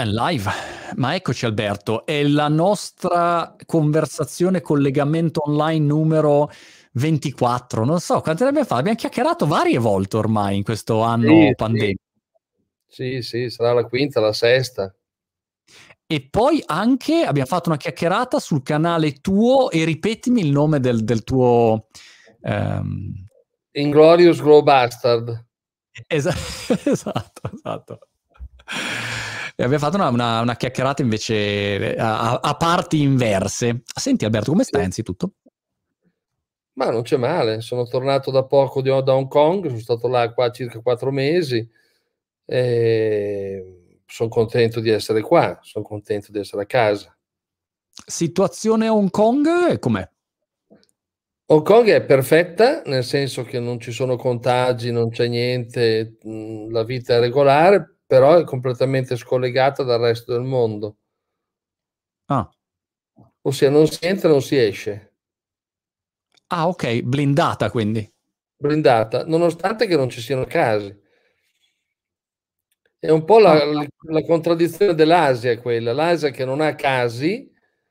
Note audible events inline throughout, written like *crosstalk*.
È live, ma eccoci Alberto, è la nostra conversazione, collegamento online numero 24, non so quante ne abbiamo fatto, abbiamo chiacchierato varie volte ormai in questo anno sì, pandemico. Sì. sì, sì, sarà la quinta, la sesta. E poi anche abbiamo fatto una chiacchierata sul canale tuo e ripetimi il nome del, del tuo... Um... Inglorious Grow Bastard. *laughs* Esatto, esatto, esatto. E abbiamo fatto una, una, una chiacchierata invece a, a, parti inverse. Senti Alberto, come stai innanzitutto? Ma non c'è male, sono tornato da poco di, da Hong Kong, sono stato là qua circa quattro mesi e sono contento di essere qua, sono contento di essere a casa. Situazione a Hong Kong com'è? Hong Kong è perfetta, nel senso che non ci sono contagi, non c'è niente, la vita è regolare, però è completamente scollegata dal resto del mondo. Ah. Ossia, non si entra, non si esce. Ah, ok, blindata quindi. Blindata, nonostante che non ci siano casi. È un po' la, ah. la contraddizione dell'Asia quella. L'Asia che non ha casi,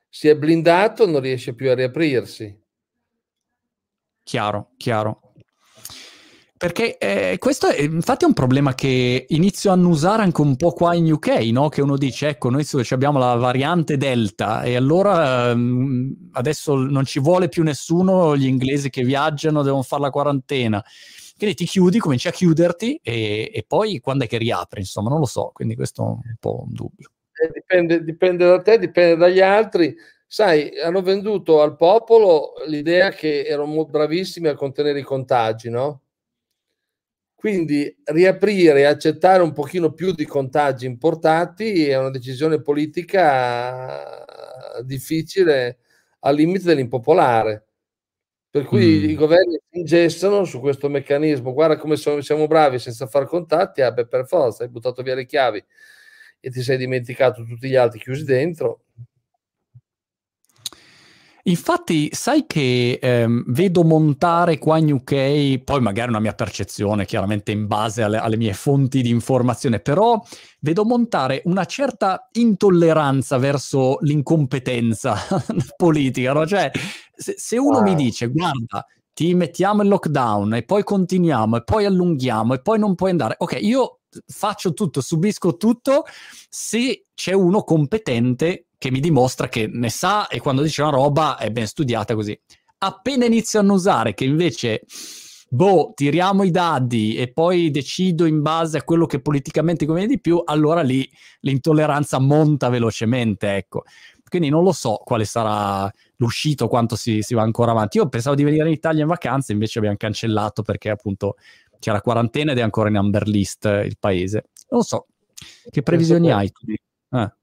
si è blindato, non riesce più a riaprirsi. Chiaro, chiaro. Perché eh, questo è infatti è un problema che inizio a annusare anche un po' qua in UK, no? Che uno dice, ecco, noi abbiamo la variante Delta e allora um, adesso non ci vuole più nessuno, gli inglesi che viaggiano devono fare la quarantena. Quindi ti chiudi, cominci a chiuderti e, e poi quando è che riapri? Insomma, non lo so, quindi questo è un po' un dubbio. Eh, dipende, dipende da te, dipende dagli altri. Sai, hanno venduto al popolo l'idea che erano bravissimi a contenere i contagi, no? Quindi riaprire e accettare un pochino più di contagi importati è una decisione politica difficile al limite dell'impopolare. Per cui mm. i governi si ingessano su questo meccanismo. Guarda come siamo bravi senza far contatti. Ah, beh, per forza, hai buttato via le chiavi e ti sei dimenticato tutti gli altri chiusi dentro. Infatti, sai che ehm, vedo montare qua in UK, poi magari una mia percezione, chiaramente in base alle, alle, mie fonti di informazione, però vedo montare una certa intolleranza verso l'incompetenza *laughs* politica, no? Cioè, se, se uno wow. mi dice, guarda, ti mettiamo in lockdown e poi continuiamo e poi allunghiamo e poi non puoi andare, ok, io faccio tutto, subisco tutto se c'è uno competente che mi dimostra che ne sa e quando dice una roba è ben studiata così. Appena inizio a usare che invece, boh, tiriamo i dadi e poi decido in base a quello che politicamente conviene di più, allora lì l'intolleranza monta velocemente, ecco. Quindi non lo so quale sarà l'uscito, quanto si, si va ancora avanti. Io pensavo di venire in Italia in vacanza, invece abbiamo cancellato perché appunto c'era quarantena ed è ancora in amber list il paese. Non so. Che previsioni hai tu? Eh.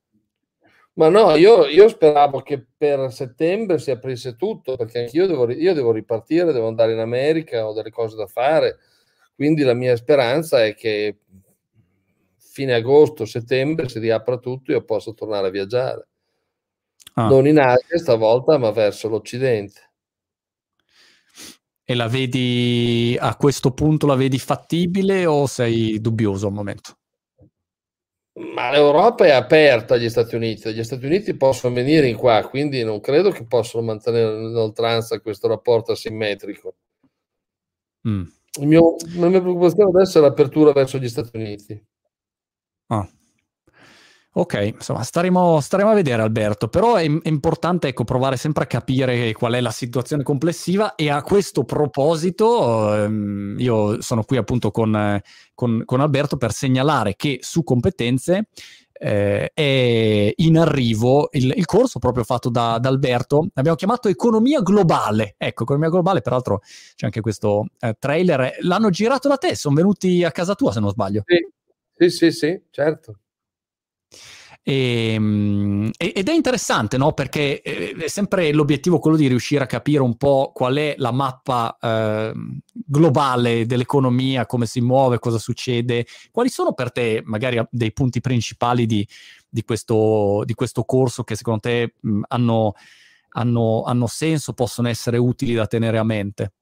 Ma no, io, io, speravo che per settembre si aprisse tutto, perché anch'io devo, io devo ripartire, devo andare in America, ho delle cose da fare, quindi la mia speranza è che fine agosto, settembre si riapra tutto e io possa tornare a viaggiare. Ah. Non in Asia stavolta, ma verso l'Occidente. E la vedi a questo punto la vedi fattibile o sei dubbioso al momento? Ma l'Europa è aperta agli Stati Uniti, gli Stati Uniti possono venire in qua, quindi non credo che possano mantenere in oltranza questo rapporto asimmetrico. Mm. Mio, la mia preoccupazione adesso è l'apertura verso gli Stati Uniti. Ah. Ok, insomma, staremo, staremo, a vedere Alberto, però è, è, importante ecco, provare sempre a capire qual è la situazione complessiva e a questo proposito ehm, io sono qui appunto con, con, con, Alberto per segnalare che su competenze eh, è in arrivo il, il, corso proprio fatto da, da, Alberto, l'abbiamo chiamato Economia Globale, ecco, Economia Globale, peraltro c'è anche questo eh, trailer, l'hanno girato da te, sono venuti a casa tua se non sbaglio. Sì, sì, sì, sì certo. Ehm, e, ed è interessante, no? Perché eh, è sempre l'obiettivo quello di riuscire a capire un po' qual è la mappa eh, globale dell'economia, come si muove, cosa succede. Quali sono per te magari dei punti principali di, di, questo, di questo, corso che secondo te mh, hanno, hanno, hanno senso, possono essere utili da tenere a mente?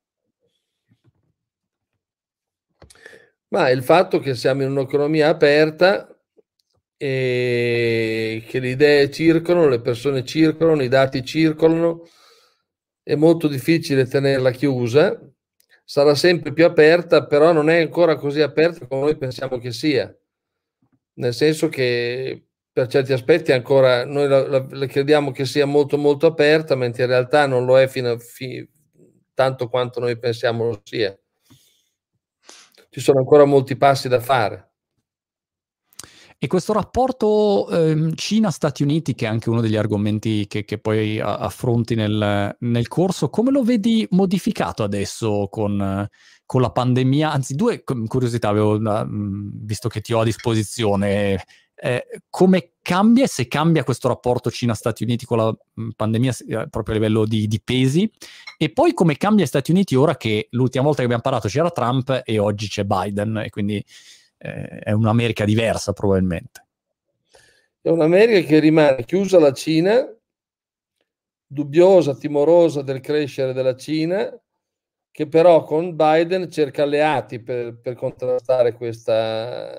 Ma il fatto che siamo in un'economia aperta e che le idee circolano, le persone circolano, i dati circolano, è molto difficile tenerla chiusa, sarà sempre più aperta, però non è ancora così aperta come noi pensiamo che sia, nel senso che per certi aspetti ancora noi la, la, la crediamo che sia molto molto aperta, mentre in realtà non lo è fino a, fi, tanto quanto noi pensiamo lo sia. Ci sono ancora molti passi da fare. E questo rapporto eh, Cina-Stati Uniti, che è anche uno degli argomenti che, che poi affronti nel, nel, corso, come lo vedi modificato adesso con, con la pandemia? Anzi, due curiosità avevo, visto che ti ho a disposizione. Eh, come cambia se cambia questo rapporto Cina-Stati Uniti con la pandemia eh, proprio a livello di, di, pesi e poi come cambia Stati Uniti ora che l'ultima volta che abbiamo parlato c'era Trump e oggi c'è Biden e quindi è un'America diversa probabilmente. È un'America che rimane chiusa alla Cina, dubbiosa, timorosa del crescere della Cina, che però con Biden cerca alleati per, per contrastare questa,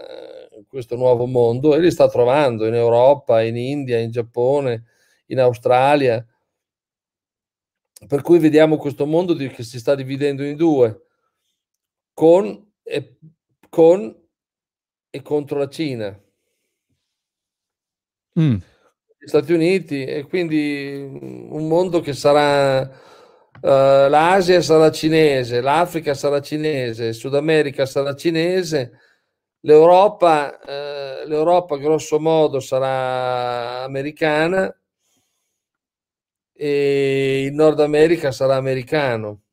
questo nuovo mondo e li sta trovando in Europa, in India, in Giappone, in Australia. Per cui vediamo questo mondo di, che si sta dividendo in due, con, e, con e contro la Cina. Mm. Gli Stati Uniti e quindi un mondo che sarà uh, l'Asia sarà cinese, l'Africa sarà cinese, Sud America sarà cinese, l'Europa, uh, l'Europa grosso modo sarà americana e il Nord America sarà americano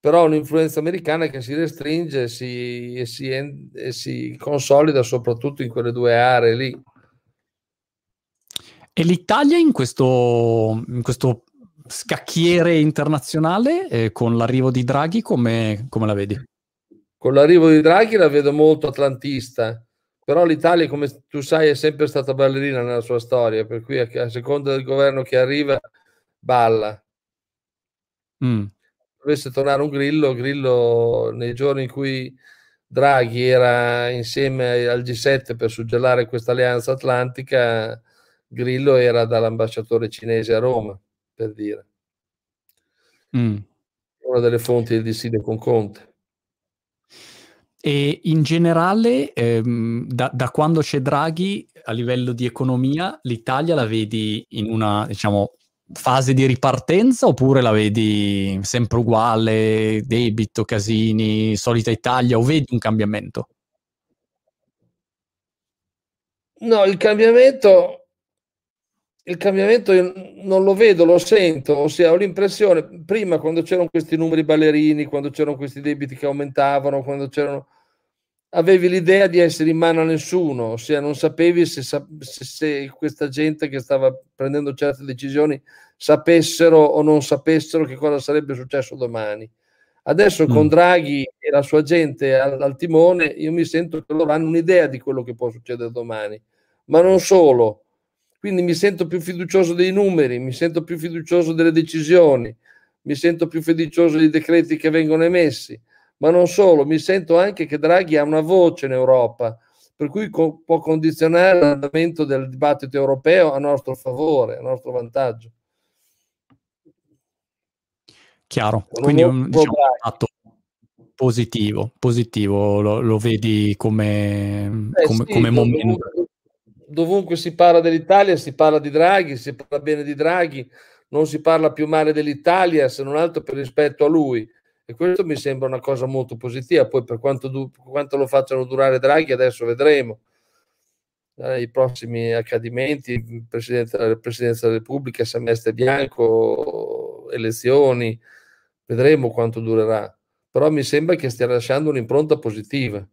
però un'influenza americana che si restringe si, e, si, e si consolida soprattutto in quelle due aree lì. E l'Italia in questo, in questo scacchiere internazionale eh, con l'arrivo di Draghi come, come, la vedi? Con l'arrivo di Draghi la vedo molto atlantista, però l'Italia come tu sai è sempre stata ballerina nella sua storia, per cui a, a seconda del governo che arriva balla. Mm dovesse tornare un Grillo, Grillo nei giorni in cui Draghi era insieme al G7 per suggellare questa alleanza atlantica, Grillo era dall'ambasciatore cinese a Roma, per dire. Mm. Una delle fonti del dissidio con Conte. E in generale, ehm, da, da, quando c'è Draghi, a livello di economia, l'Italia la vedi in una, diciamo, fase di ripartenza oppure la vedi sempre uguale, debito, casini, solita Italia o vedi un cambiamento? No, il cambiamento, il cambiamento non lo vedo, lo sento, ossia ho l'impressione, prima quando c'erano questi numeri ballerini, quando c'erano questi debiti che aumentavano, quando c'erano avevi l'idea di essere in mano a nessuno, ossia non sapevi se, se, se, questa gente che stava prendendo certe decisioni sapessero o non sapessero che cosa sarebbe successo domani. Adesso mm. con Draghi e la sua gente al, al, timone, io mi sento che loro hanno un'idea di quello che può succedere domani, ma non solo. Quindi mi sento più fiducioso dei numeri, mi sento più fiducioso delle decisioni, mi sento più fiducioso dei decreti che vengono emessi ma non solo, mi sento anche che Draghi ha una voce in Europa, per cui co- può condizionare l'andamento del dibattito europeo a nostro favore, a nostro vantaggio. Chiaro, quindi un diciamo, fatto positivo, positivo, lo, lo vedi come, eh come, sì, come momento. Dovunque, dovunque si parla dell'Italia si parla di Draghi, si parla bene di Draghi, non si parla più male dell'Italia se non altro per rispetto a lui e questo mi sembra una cosa molto positiva. Poi, per quanto, du- quanto lo facciano durare Draghi, adesso vedremo. Eh, I prossimi accadimenti, Presidente Presidenza della Repubblica, semestre bianco, elezioni, vedremo quanto durerà. Però mi sembra che stia lasciando un'impronta positiva.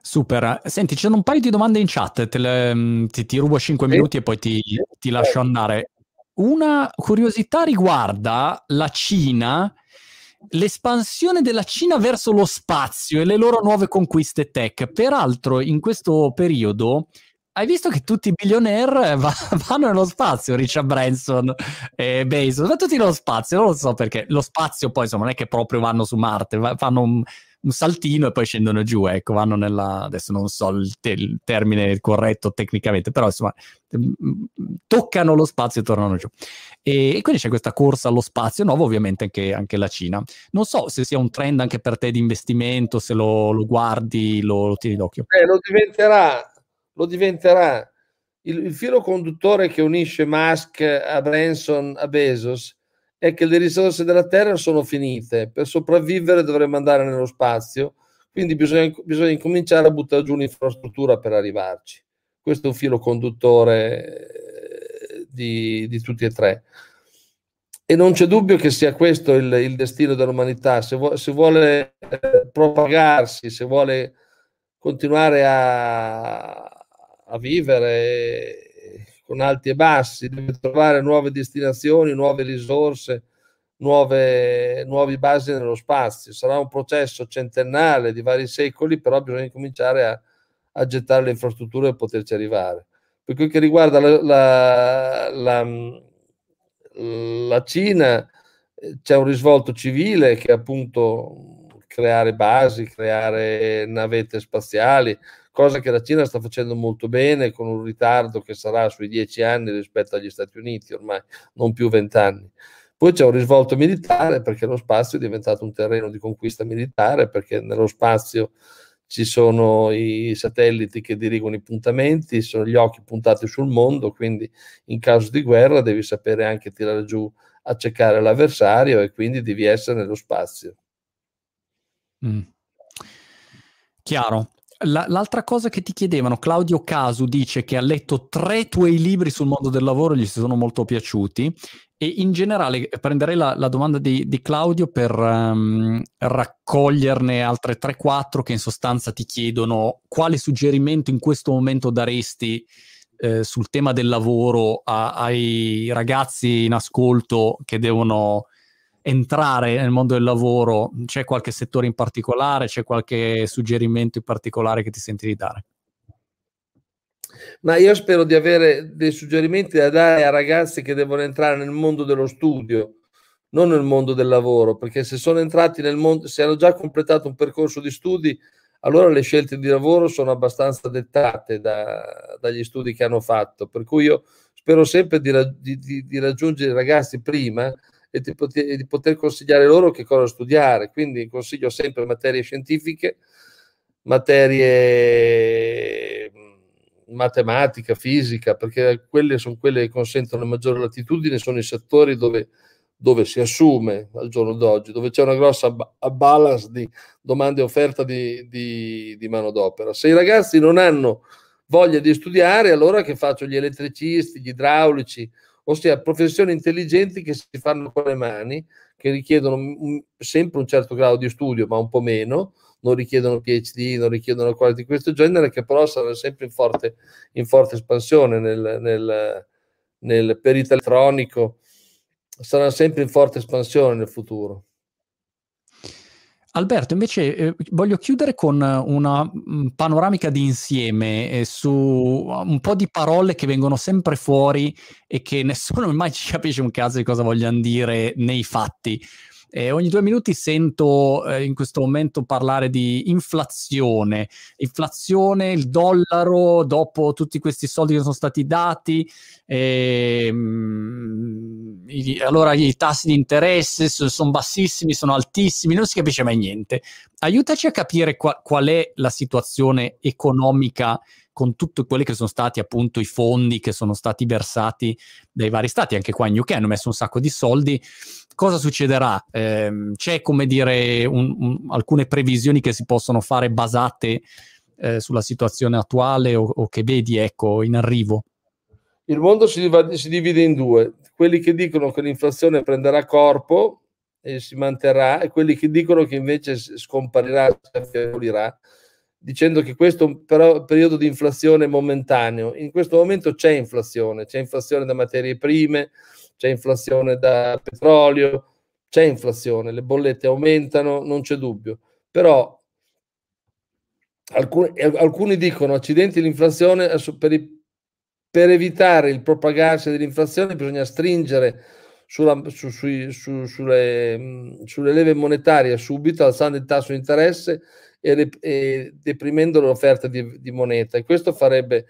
Super. Senti, c'erano un paio di domande in chat, le, mm, ti, ti, rubo 5 sì. minuti e poi ti, ti lascio andare. Una curiosità riguarda la Cina, l'espansione della Cina verso lo spazio e le loro nuove conquiste tech. Peraltro, in questo periodo hai visto che tutti i billionaire va- *laughs* vanno nello spazio, Richard Branson e Bezos, vanno tutti nello spazio, non lo so perché lo spazio poi insomma non è che proprio vanno su Marte, va- fanno un, un saltino e poi scendono giù, ecco, vanno nella, adesso non so il, te- il termine corretto tecnicamente, però insomma mm, toccano lo spazio e tornano giù. E, e, quindi c'è questa corsa allo spazio nuovo, ovviamente anche, anche, la Cina. Non so se sia un trend anche per te di investimento, se lo, lo guardi, lo, lo tieni d'occhio. Eh, lo diventerà, lo diventerà. Il, il filo conduttore che unisce Musk a Branson a Bezos è che le risorse della Terra sono finite, per sopravvivere dovremmo andare nello spazio, quindi bisogna, bisogna incominciare a buttare giù un'infrastruttura per arrivarci. Questo è un filo conduttore eh, di, di tutti e tre. E non c'è dubbio che sia questo il, il destino dell'umanità. Se, vu- se vuole eh, propagarsi, se vuole continuare a, a vivere con alti e bassi, deve trovare nuove destinazioni, nuove risorse, nuove, nuove basi nello spazio. Sarà un processo centennale di vari secoli, però bisogna cominciare a, a gettare le infrastrutture per poterci arrivare. Per quel che riguarda la, la, la, la Cina, c'è un risvolto civile che è appunto creare basi, creare navette spaziali, cosa che la Cina sta facendo molto bene con un ritardo che sarà sui dieci anni rispetto agli Stati Uniti, ormai non più vent'anni. Poi c'è un risvolto militare perché lo spazio è diventato un terreno di conquista militare, perché nello spazio ci sono i satelliti che dirigono i puntamenti, sono gli occhi puntati sul mondo, quindi in caso di guerra devi sapere anche tirare giù, accecare l'avversario e quindi devi essere nello spazio. Mm. Chiaro. La, l'altra cosa che ti chiedevano, Claudio Casu dice che ha letto tre tuoi libri sul mondo del lavoro, gli sono molto piaciuti. E in generale prenderei la, la domanda di, di, Claudio per um, raccoglierne altre 3-4 che in sostanza ti chiedono quale suggerimento in questo momento daresti eh, sul tema del lavoro a, ai ragazzi in ascolto che devono entrare nel mondo del lavoro, c'è qualche settore in particolare, c'è qualche suggerimento in particolare che ti senti di dare? Ma io spero di avere dei suggerimenti da dare a ragazzi che devono entrare nel mondo dello studio, non nel mondo del lavoro, perché se sono entrati nel mondo, se hanno già completato un percorso di studi, allora le scelte di lavoro sono abbastanza dettate da, dagli studi che hanno fatto. Per cui io spero sempre di, di, di raggiungere i ragazzi prima e di poter, di poter consigliare loro che cosa studiare. Quindi consiglio sempre materie scientifiche, materie mm, matematica, fisica, perché quelle sono quelle che consentono maggiore latitudine, sono i settori dove, dove si assume al giorno d'oggi, dove c'è una grossa balance di domande e offerta di, di, di manodopera. Se i ragazzi non hanno voglia di studiare, allora che faccio gli elettricisti, gli idraulici, ossia professioni intelligenti che si fanno con le mani, che richiedono un, sempre un certo grado di studio, ma un po' meno, non richiedono PhD, non richiedono cose di questo genere, che però saranno sempre in forte, in forte espansione nel, nel, nel perito elettronico, saranno sempre in forte espansione nel futuro. Alberto, invece eh, voglio chiudere con una mm, panoramica di insieme eh, su un po' di parole che vengono sempre fuori e che *laughs* nessuno mai ci capisce un caso di cosa vogliano dire nei fatti. Eh, ogni due minuti sento eh, in questo momento parlare di inflazione, inflazione, il dollaro dopo tutti questi soldi che sono stati dati, ehm, i, allora i tassi di interesse sono bassissimi, sono altissimi, non si capisce mai niente. Aiutaci a capire qua, qual è la situazione economica con tutti quelli che sono stati appunto i fondi che sono stati versati dai vari stati, anche qua in UK hanno messo un sacco di soldi. Cosa succederà? Eh, c'è come dire un, un, alcune previsioni che si possono fare basate eh, sulla situazione attuale o, o, che vedi ecco in arrivo? Il mondo si, si divide in due, quelli che dicono che l'inflazione prenderà corpo e si manterrà e quelli che dicono che invece scomparirà, si affievolirà dicendo che questo è un periodo di inflazione momentaneo. In questo momento c'è inflazione, c'è inflazione da materie prime, c'è inflazione da petrolio, c'è inflazione, le bollette aumentano, non c'è dubbio. Però alcuni, alcuni dicono accidenti l'inflazione per, per evitare il propagarsi dell'inflazione bisogna stringere sulla, su, su, su, sulle, sulle, leve monetarie subito, alzando il tasso di interesse e, e deprimendo l'offerta di, di, moneta. E questo farebbe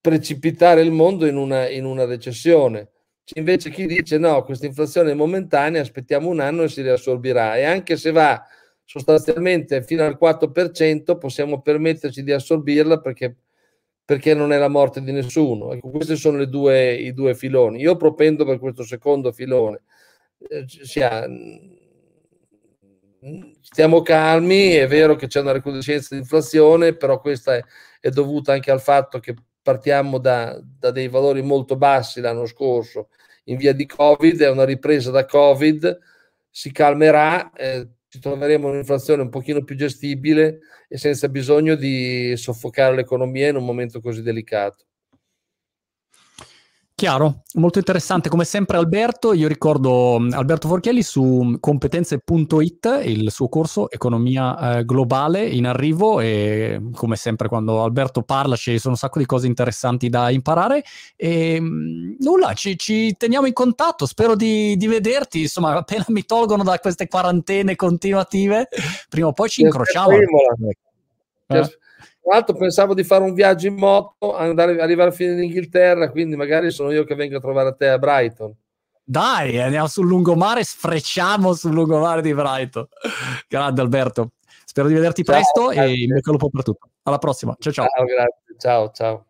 precipitare il mondo in una, in una recessione. Invece chi dice no, questa inflazione è momentanea, aspettiamo un anno e si riassorbirà. E anche se va sostanzialmente fino al 4%, possiamo permetterci di assorbirla perché perché non è la morte di nessuno. Ecco, questi sono due, i due filoni. Io propendo per questo secondo filone. Eh, sia, stiamo calmi, è vero che c'è una recrudescenza di inflazione, però questa è, è, dovuta anche al fatto che partiamo da, da, dei valori molto bassi l'anno scorso in via di Covid, è una ripresa da Covid, si calmerà. Eh, ci troveremo un'inflazione un pochino più gestibile e senza bisogno di soffocare l'economia in un momento così delicato. Chiaro, molto interessante. Come sempre Alberto, io ricordo mm, Alberto Forchielli su competenze.it, il suo corso Economia eh, Globale in arrivo. E come sempre quando Alberto parla ci sono un sacco di cose interessanti da imparare. E mm, nulla, ci, ci teniamo in contatto, spero di, di, vederti, insomma appena mi tolgono da queste quarantene continuative, prima o poi ci incrociamo. Eh? Tra l'altro pensavo di fare un viaggio in moto, andare, arrivare fino in Inghilterra, quindi magari sono io che vengo a trovare te a Brighton. Dai, andiamo sul lungomare, sfrecciamo sul lungomare di Brighton. Grande Alberto. Spero di vederti ciao, presto grazie. e in bocca al lupo per tutto. Alla prossima. Ciao ciao. Ciao, grazie. Ciao, ciao.